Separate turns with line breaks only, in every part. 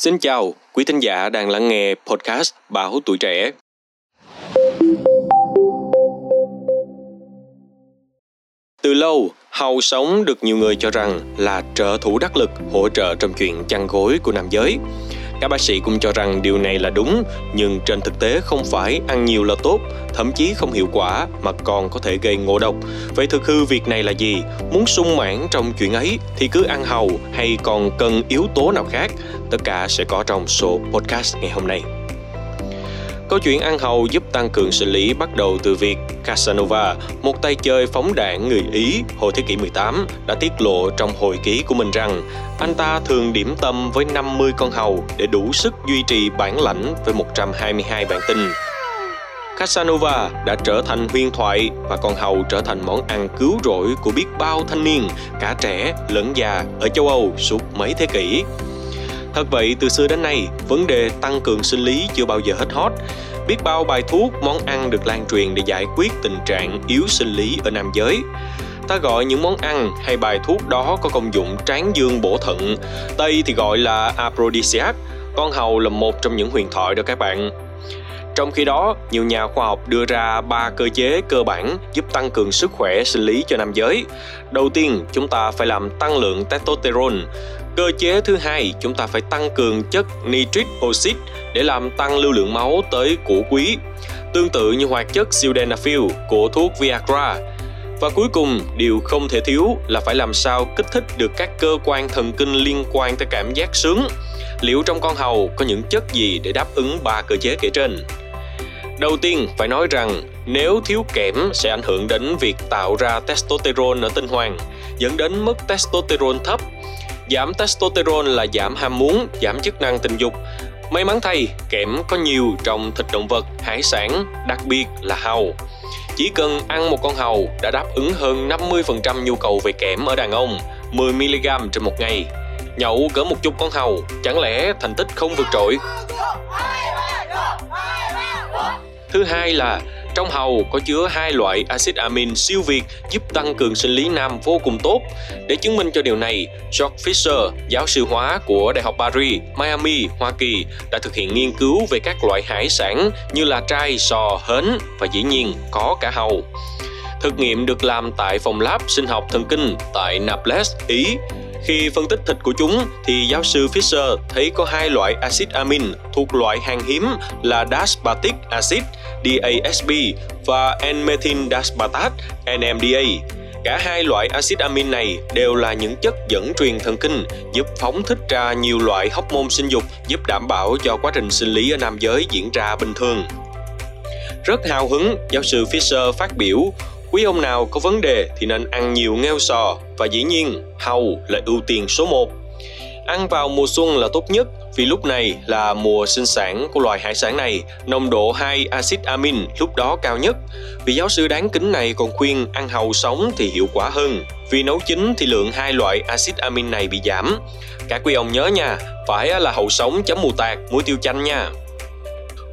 Xin chào, quý thính giả đang lắng nghe podcast Báo Tuổi Trẻ. Từ lâu, hầu sống được nhiều người cho rằng là trợ thủ đắc lực hỗ trợ trong chuyện chăn gối của nam giới. Các bác sĩ cũng cho rằng điều này là đúng, nhưng trên thực tế không phải ăn nhiều là tốt, thậm chí không hiệu quả mà còn có thể gây ngộ độc. Vậy thực hư việc này là gì? Muốn sung mãn trong chuyện ấy thì cứ ăn hầu hay còn cần yếu tố nào khác? Tất cả sẽ có trong số podcast ngày hôm nay. Câu chuyện ăn hầu giúp tăng cường sinh lý bắt đầu từ việc Casanova, một tay chơi phóng đạn người Ý hồi thế kỷ 18, đã tiết lộ trong hồi ký của mình rằng anh ta thường điểm tâm với 50 con hầu để đủ sức duy trì bản lãnh với 122 bản tinh. Casanova đã trở thành huyền thoại và con hầu trở thành món ăn cứu rỗi của biết bao thanh niên, cả trẻ lẫn già ở châu Âu suốt mấy thế kỷ. Thật vậy, từ xưa đến nay, vấn đề tăng cường sinh lý chưa bao giờ hết hot. Biết bao bài thuốc, món ăn được lan truyền để giải quyết tình trạng yếu sinh lý ở nam giới. Ta gọi những món ăn hay bài thuốc đó có công dụng tráng dương bổ thận. Tây thì gọi là aphrodisiac. Con hầu là một trong những huyền thoại đó các bạn. Trong khi đó, nhiều nhà khoa học đưa ra ba cơ chế cơ bản giúp tăng cường sức khỏe sinh lý cho nam giới. Đầu tiên, chúng ta phải làm tăng lượng testosterone. Cơ chế thứ hai, chúng ta phải tăng cường chất nitric oxide để làm tăng lưu lượng máu tới củ quý. Tương tự như hoạt chất sildenafil của thuốc Viagra. Và cuối cùng, điều không thể thiếu là phải làm sao kích thích được các cơ quan thần kinh liên quan tới cảm giác sướng. Liệu trong con hầu có những chất gì để đáp ứng ba cơ chế kể trên? Đầu tiên phải nói rằng nếu thiếu kẽm sẽ ảnh hưởng đến việc tạo ra testosterone ở tinh hoàng, dẫn đến mức testosterone thấp. Giảm testosterone là giảm ham muốn, giảm chức năng tình dục. May mắn thay, kẽm có nhiều trong thịt động vật, hải sản, đặc biệt là hàu. Chỉ cần ăn một con hàu đã đáp ứng hơn 50% nhu cầu về kẽm ở đàn ông, 10mg trên một ngày. Nhậu cỡ một chục con hàu, chẳng lẽ thành tích không vượt trội? Thứ hai là trong hàu có chứa hai loại axit amin siêu việt giúp tăng cường sinh lý nam vô cùng tốt. Để chứng minh cho điều này, George Fisher, giáo sư hóa của Đại học Paris, Miami, Hoa Kỳ đã thực hiện nghiên cứu về các loại hải sản như là trai, sò, hến và dĩ nhiên có cả hàu. Thực nghiệm được làm tại phòng lab sinh học thần kinh tại Naples, Ý khi phân tích thịt của chúng thì giáo sư Fisher thấy có hai loại axit amin thuộc loại hàng hiếm là daspartic acid DASB và N-methyl daspartate NMDA. Cả hai loại axit amin này đều là những chất dẫn truyền thần kinh giúp phóng thích ra nhiều loại hormone sinh dục giúp đảm bảo cho quá trình sinh lý ở nam giới diễn ra bình thường. Rất hào hứng, giáo sư Fisher phát biểu Quý ông nào có vấn đề thì nên ăn nhiều nghêu sò và dĩ nhiên hàu là ưu tiên số 1. Ăn vào mùa xuân là tốt nhất vì lúc này là mùa sinh sản của loài hải sản này, nồng độ 2 axit amin lúc đó cao nhất. Vị giáo sư đáng kính này còn khuyên ăn hàu sống thì hiệu quả hơn. Vì nấu chín thì lượng hai loại axit amin này bị giảm. cả quý ông nhớ nha, phải là hậu sống chấm mù tạt, muối tiêu chanh nha.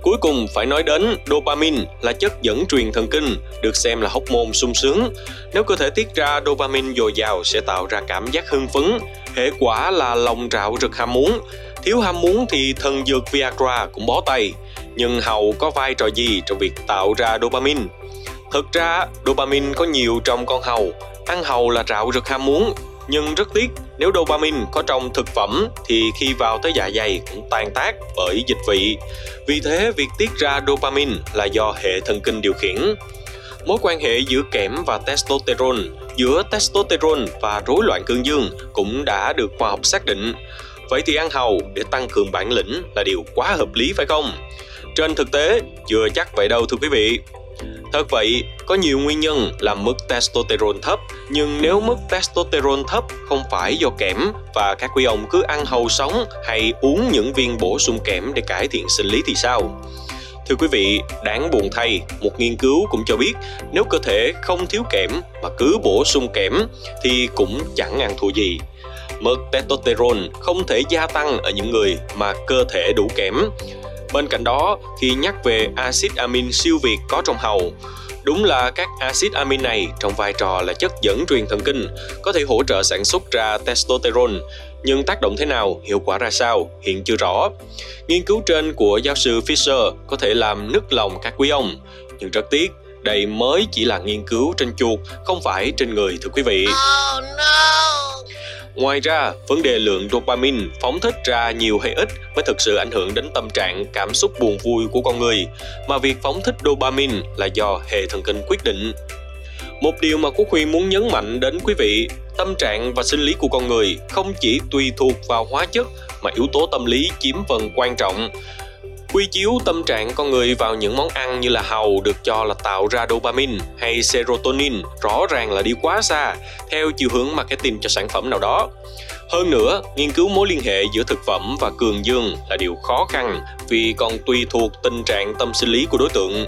Cuối cùng phải nói đến dopamine là chất dẫn truyền thần kinh, được xem là hóc môn sung sướng. Nếu cơ thể tiết ra dopamine dồi dào sẽ tạo ra cảm giác hưng phấn, hệ quả là lòng rạo rực ham muốn. Thiếu ham muốn thì thần dược Viagra cũng bó tay. Nhưng hậu có vai trò gì trong việc tạo ra dopamine? Thực ra, dopamine có nhiều trong con hầu. Ăn hầu là rạo rực ham muốn, nhưng rất tiếc nếu dopamine có trong thực phẩm thì khi vào tới dạ dày cũng tan tác bởi dịch vị. Vì thế, việc tiết ra dopamine là do hệ thần kinh điều khiển. Mối quan hệ giữa kẽm và testosterone, giữa testosterone và rối loạn cương dương cũng đã được khoa học xác định. Vậy thì ăn hầu để tăng cường bản lĩnh là điều quá hợp lý phải không? Trên thực tế, chưa chắc vậy đâu thưa quý vị. Thật vậy, có nhiều nguyên nhân làm mức testosterone thấp, nhưng nếu mức testosterone thấp không phải do kẽm và các quý ông cứ ăn hầu sống hay uống những viên bổ sung kẽm để cải thiện sinh lý thì sao? Thưa quý vị, đáng buồn thay, một nghiên cứu cũng cho biết nếu cơ thể không thiếu kẽm mà cứ bổ sung kẽm thì cũng chẳng ăn thua gì. Mức testosterone không thể gia tăng ở những người mà cơ thể đủ kẽm Bên cạnh đó, khi nhắc về axit amin siêu việt có trong hầu, Đúng là các axit amin này trong vai trò là chất dẫn truyền thần kinh, có thể hỗ trợ sản xuất ra testosterone nhưng tác động thế nào, hiệu quả ra sao hiện chưa rõ. Nghiên cứu trên của giáo sư Fisher có thể làm nức lòng các quý ông, nhưng rất tiếc đây mới chỉ là nghiên cứu trên chuột, không phải trên người thưa quý vị. Oh, no. Ngoài ra, vấn đề lượng dopamine phóng thích ra nhiều hay ít mới thực sự ảnh hưởng đến tâm trạng, cảm xúc buồn vui của con người, mà việc phóng thích dopamine là do hệ thần kinh quyết định. Một điều mà Quốc Huy muốn nhấn mạnh đến quý vị, tâm trạng và sinh lý của con người không chỉ tùy thuộc vào hóa chất mà yếu tố tâm lý chiếm phần quan trọng Quy chiếu tâm trạng con người vào những món ăn như là hàu được cho là tạo ra dopamine hay serotonin rõ ràng là đi quá xa theo chiều hướng marketing cho sản phẩm nào đó. Hơn nữa, nghiên cứu mối liên hệ giữa thực phẩm và cường dương là điều khó khăn vì còn tùy thuộc tình trạng tâm sinh lý của đối tượng.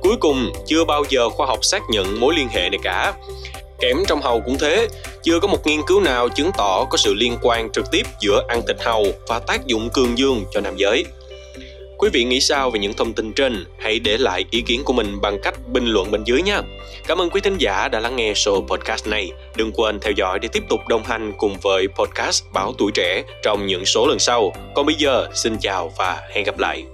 Cuối cùng, chưa bao giờ khoa học xác nhận mối liên hệ này cả. Kẽm trong hầu cũng thế, chưa có một nghiên cứu nào chứng tỏ có sự liên quan trực tiếp giữa ăn thịt hầu và tác dụng cường dương cho nam giới. Quý vị nghĩ sao về những thông tin trên? Hãy để lại ý kiến của mình bằng cách bình luận bên dưới nha. Cảm ơn quý thính giả đã lắng nghe show podcast này. Đừng quên theo dõi để tiếp tục đồng hành cùng với podcast Báo Tuổi Trẻ trong những số lần sau. Còn bây giờ, xin chào và hẹn gặp lại.